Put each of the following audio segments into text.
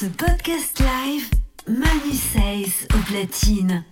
Ce podcast live, Manu Says au platine.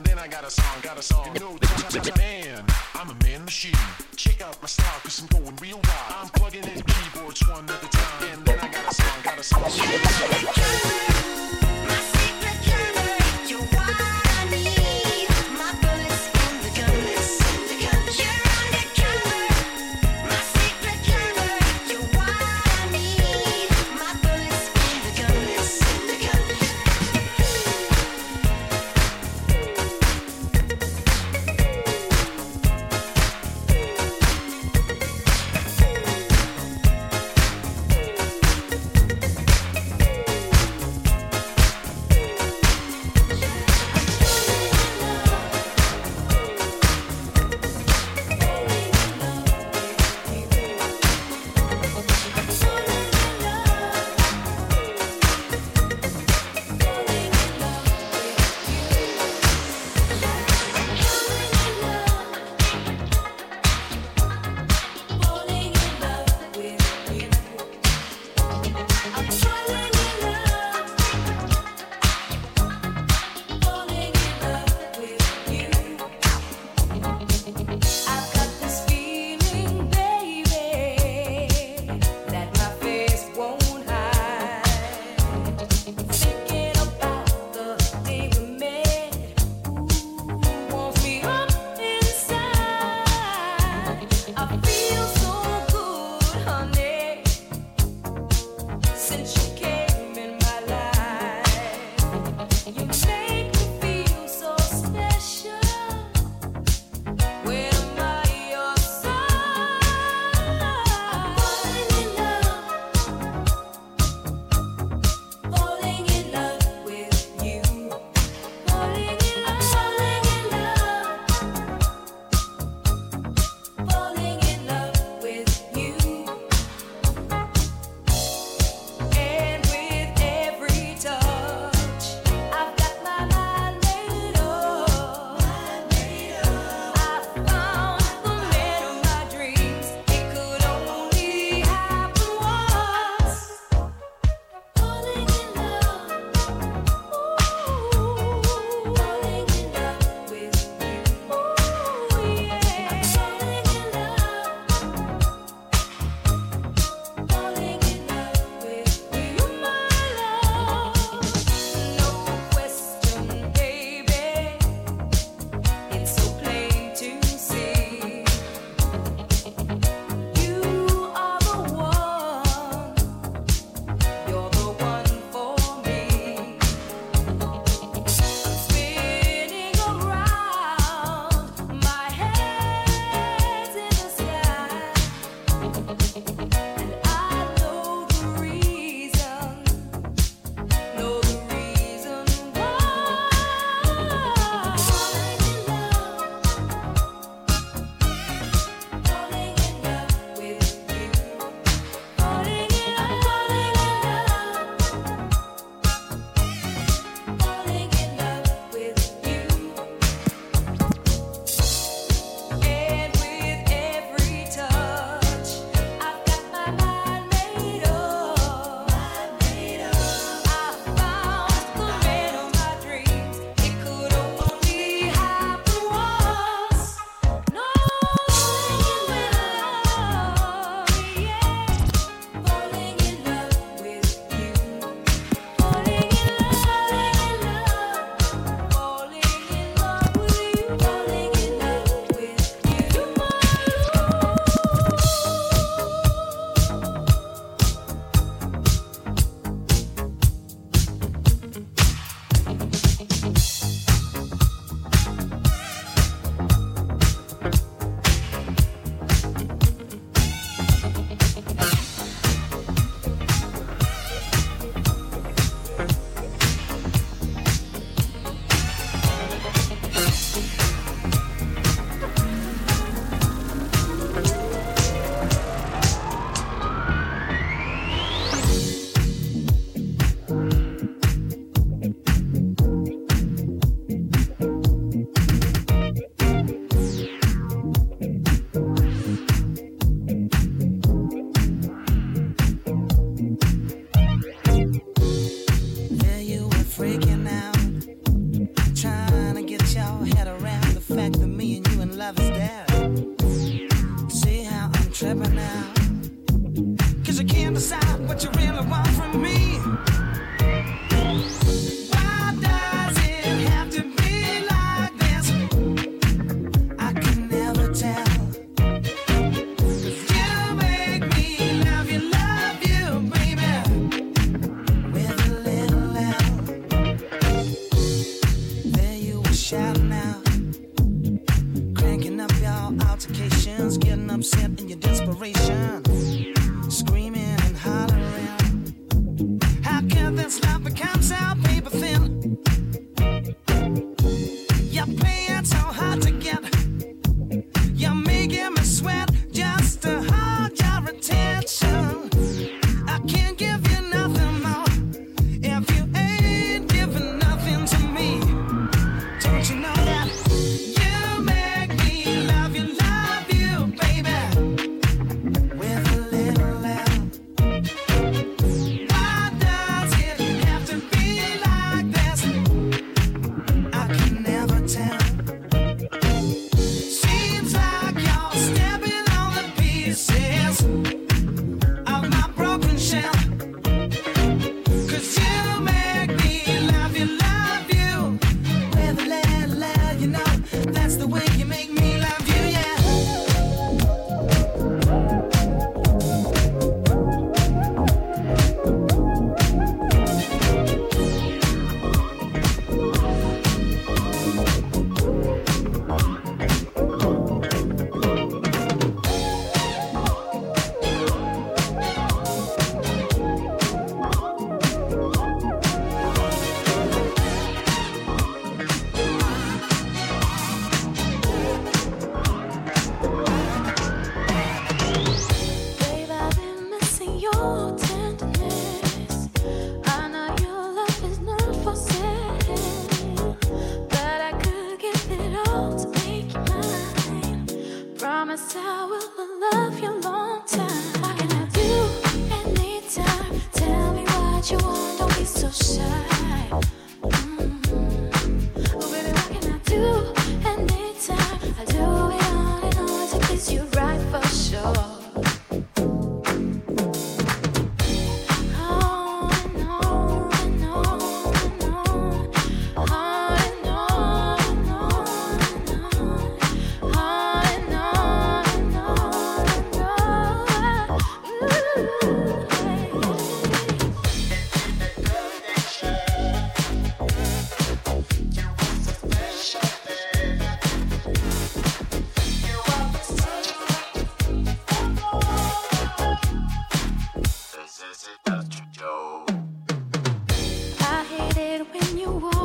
and then I got a song, got a song. No time, man, I'm a man machine. Check out my style, cause I'm going real wild. I'm plugging in keyboards one at a time, and then I got a song, got a song. you want.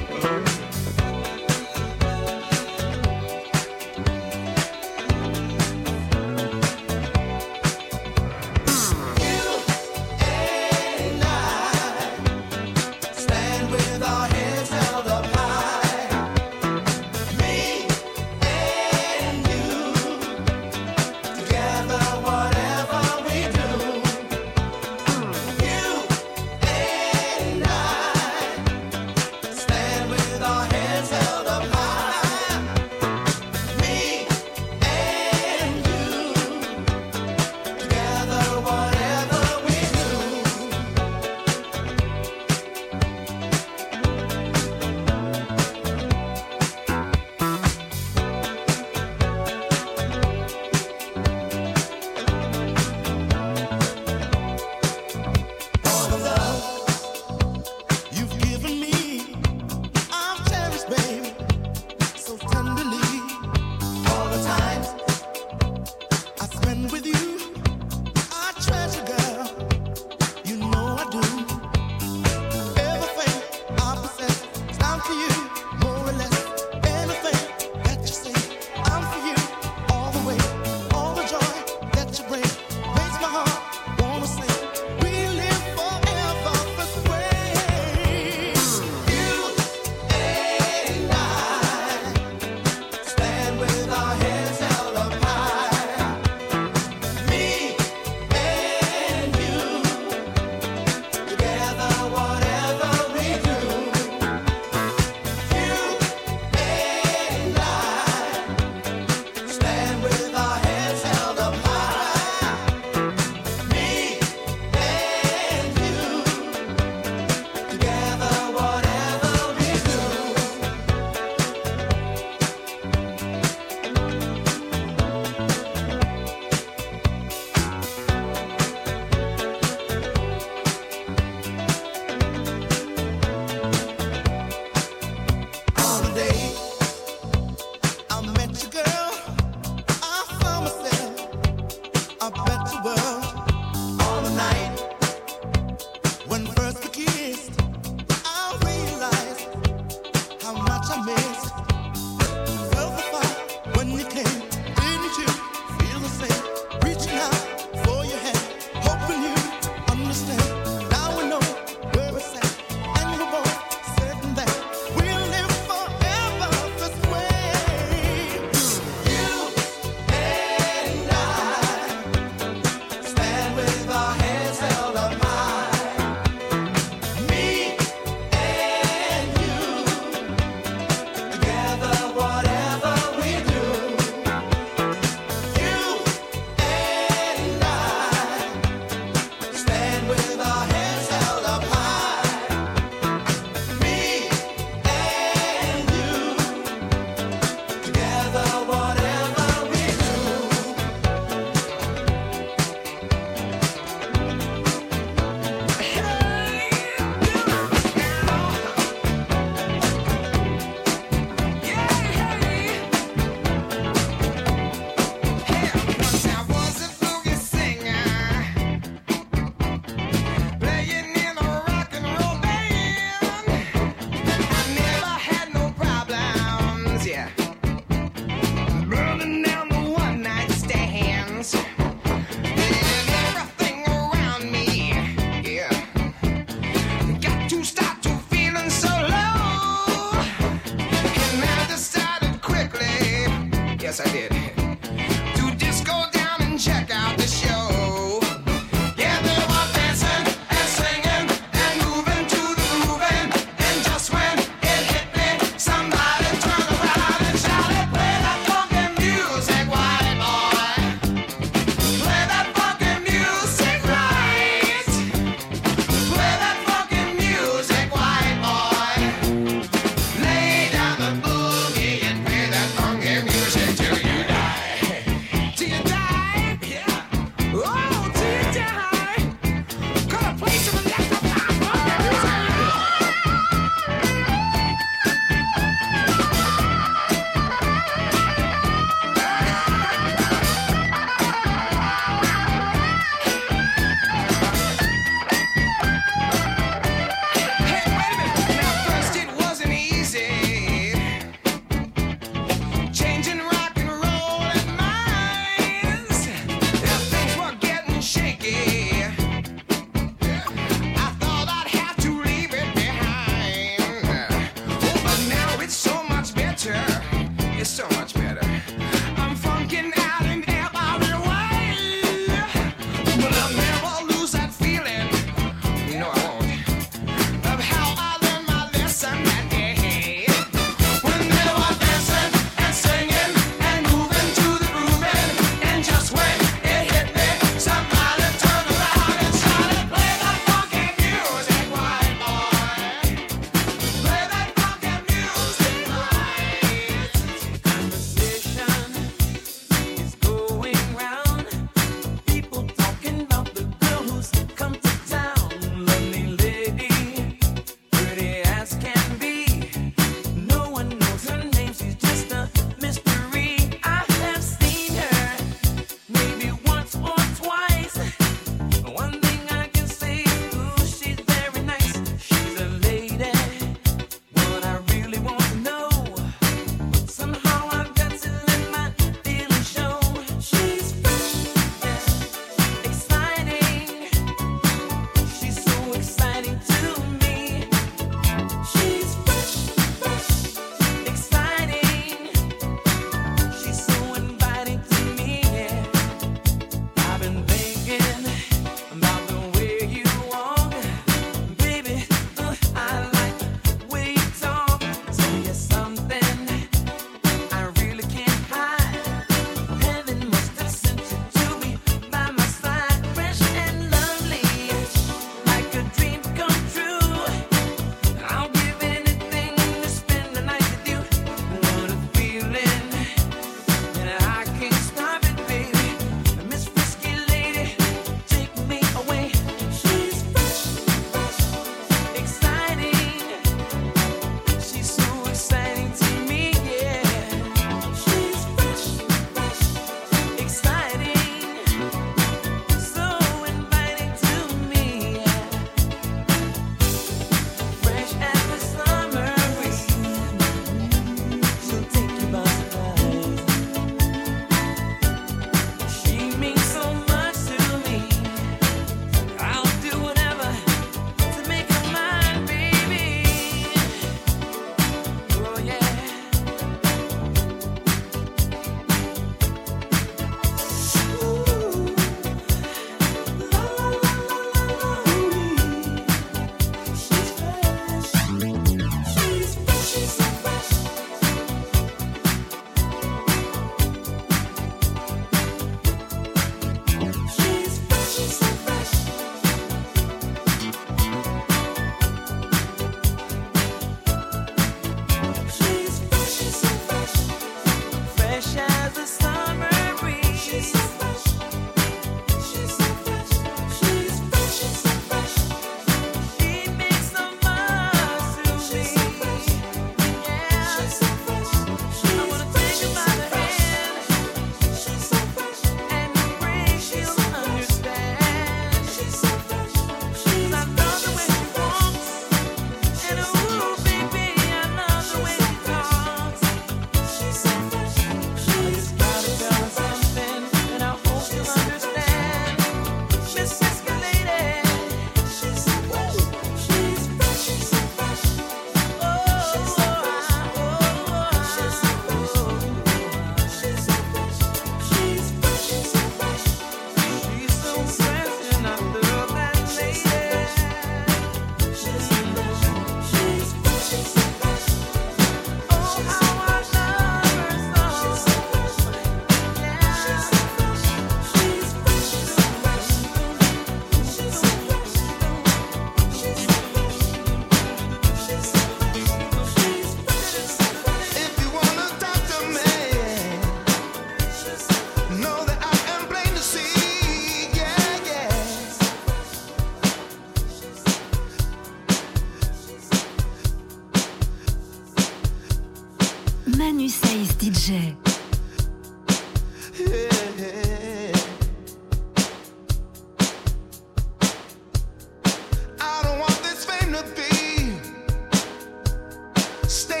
Yeah.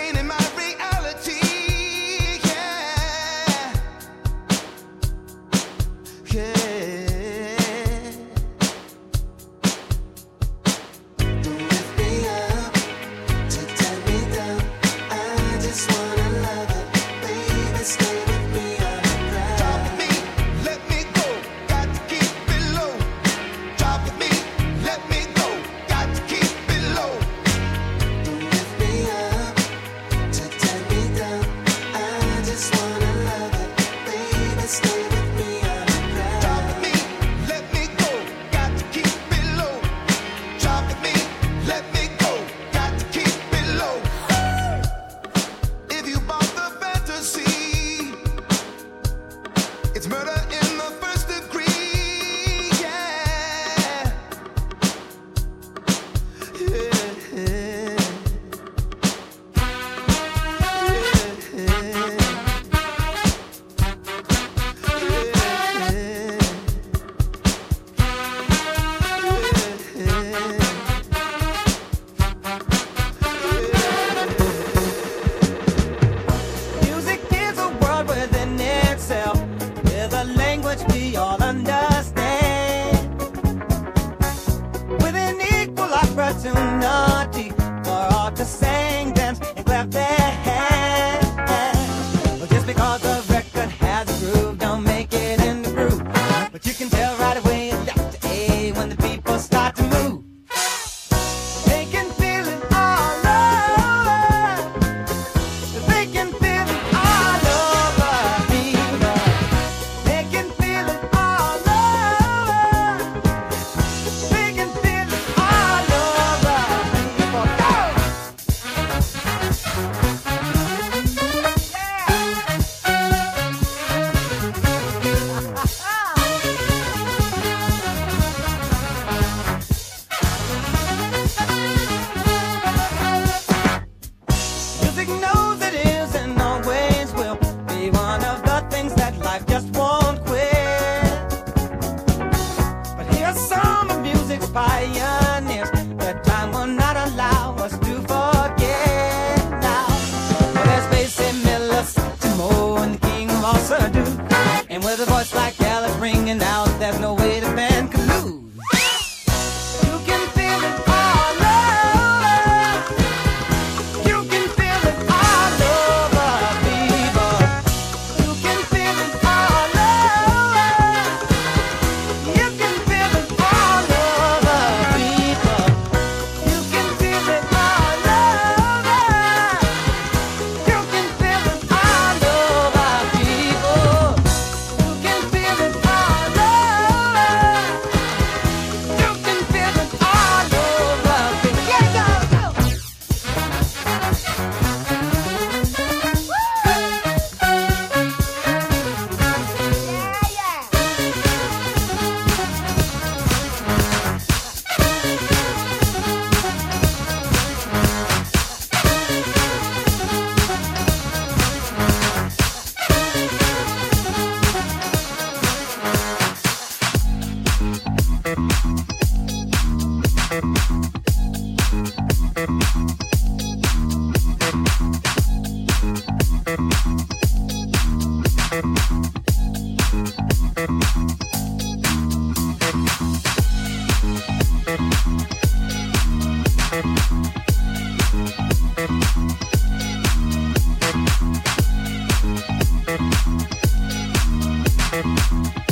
Too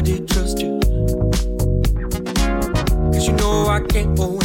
Now you've been trapped by love. Someone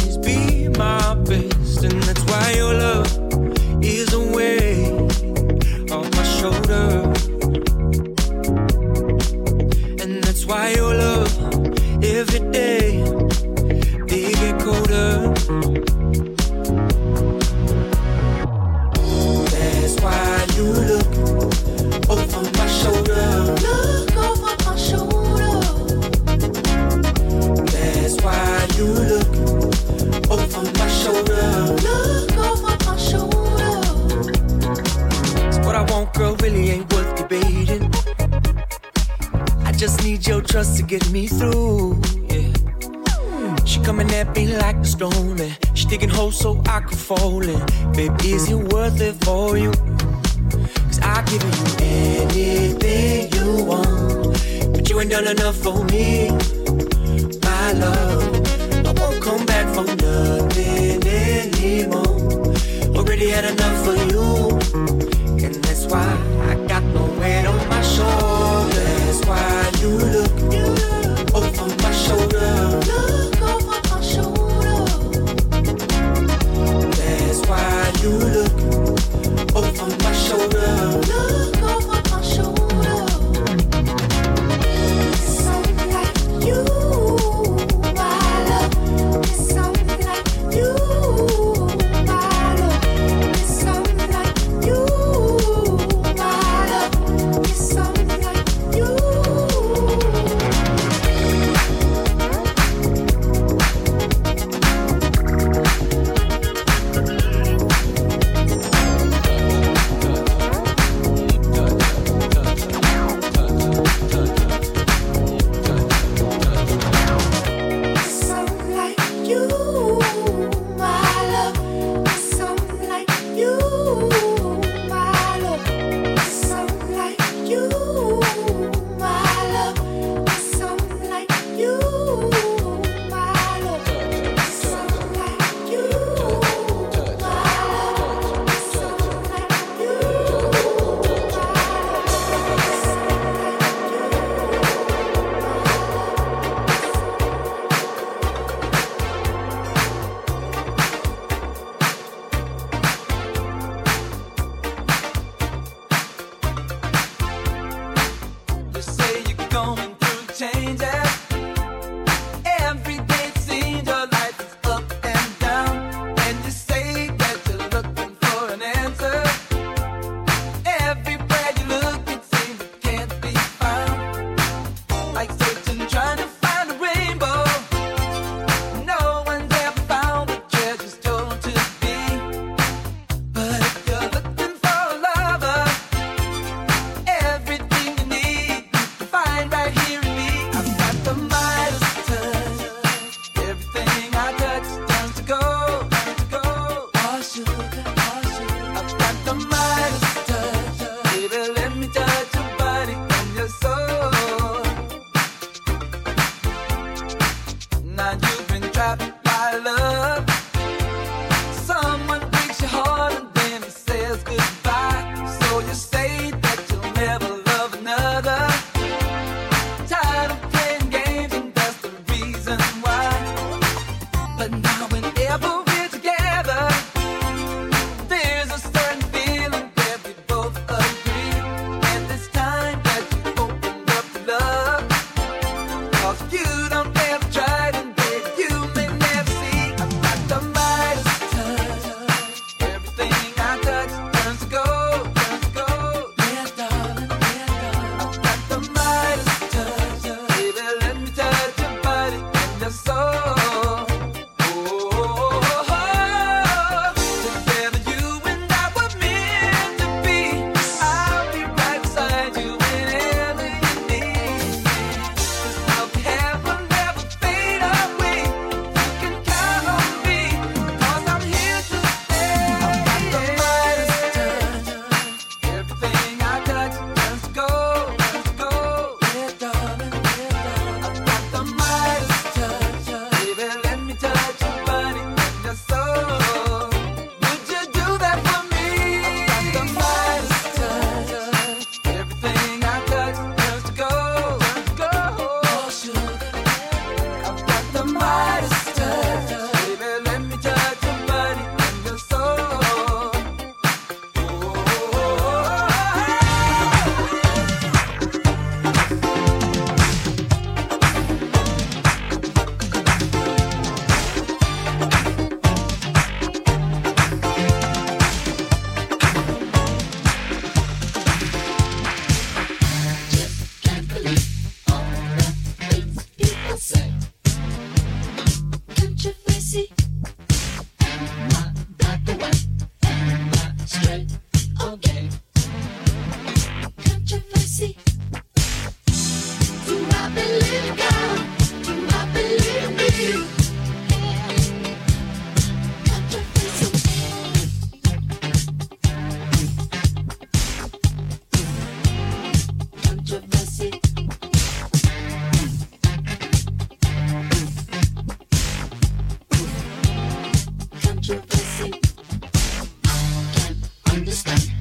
there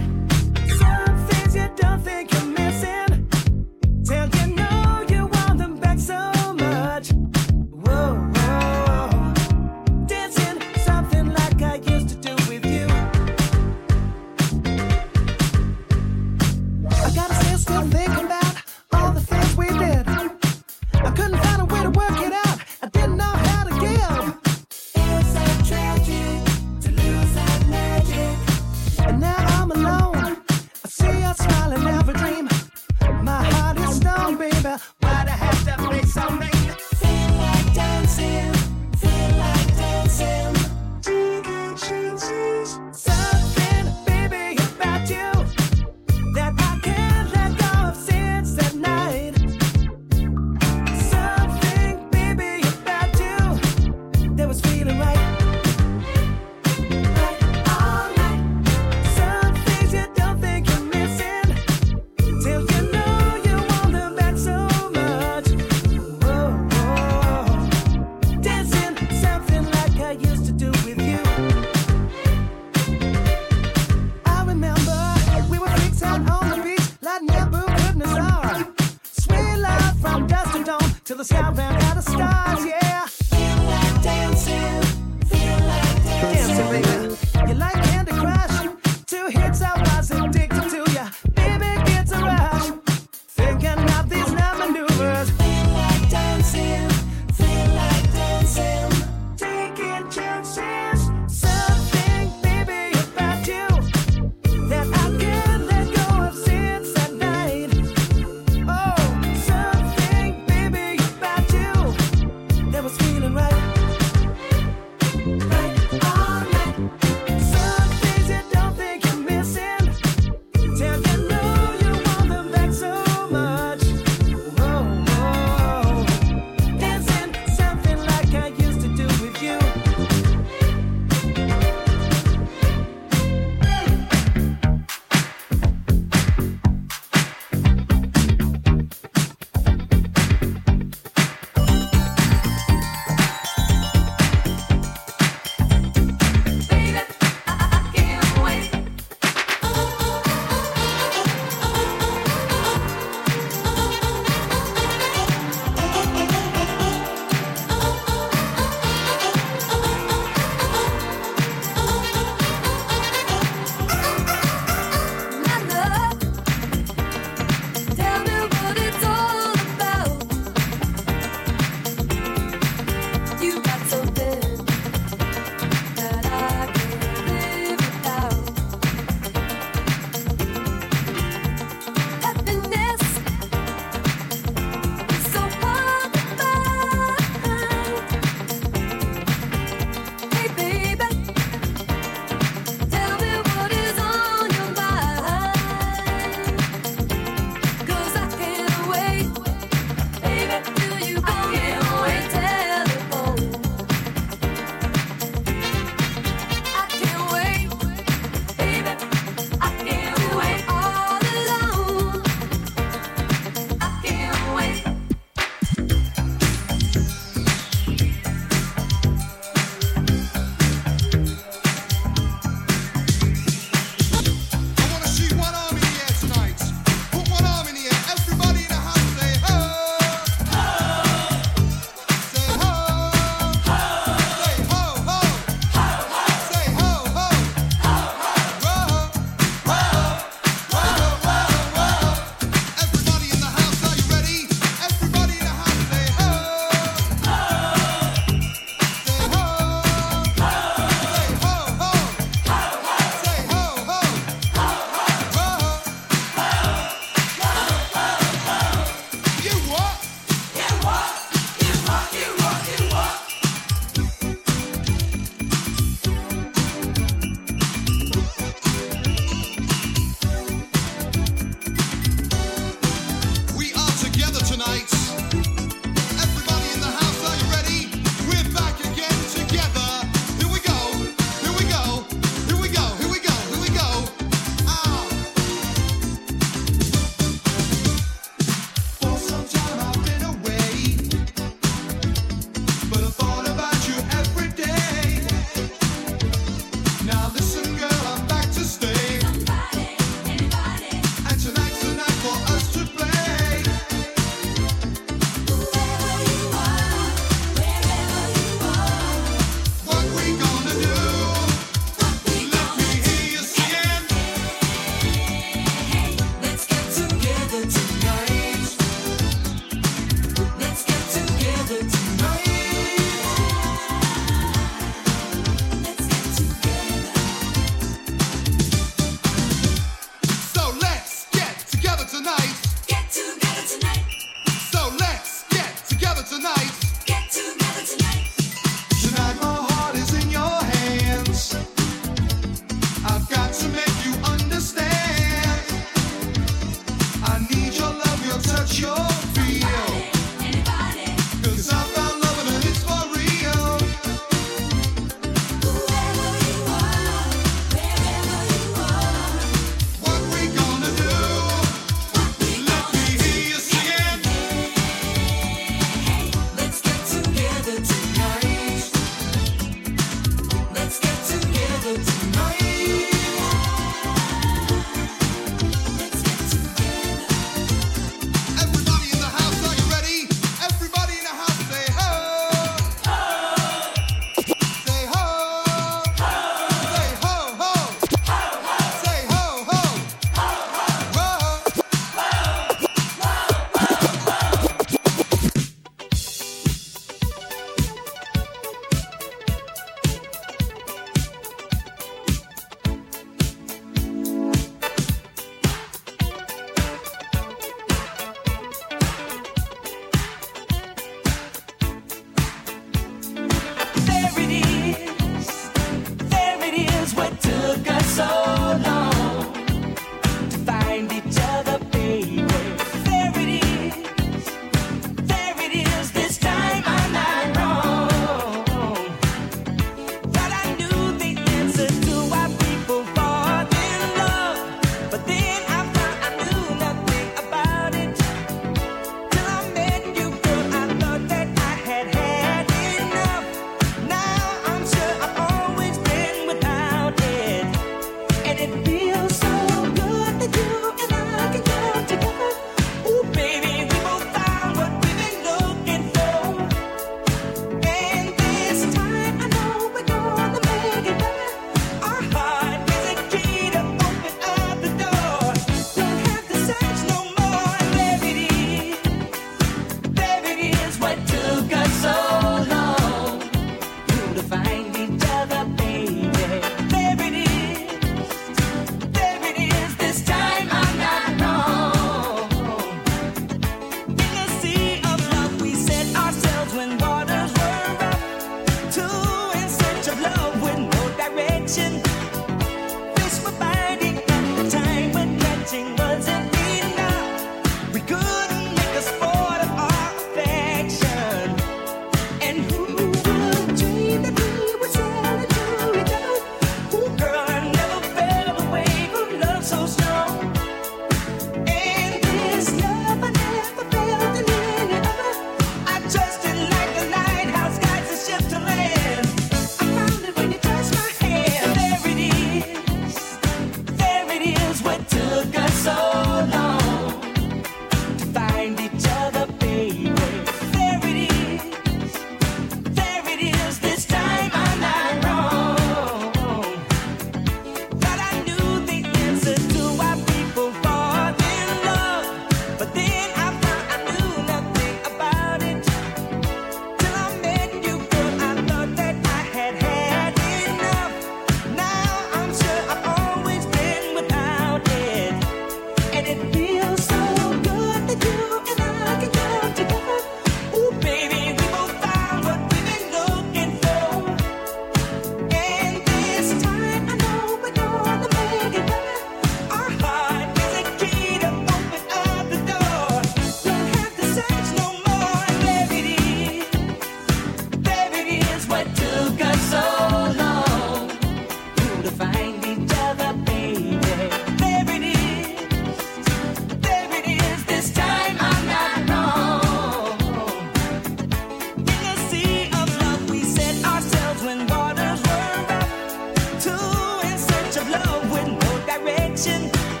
direction.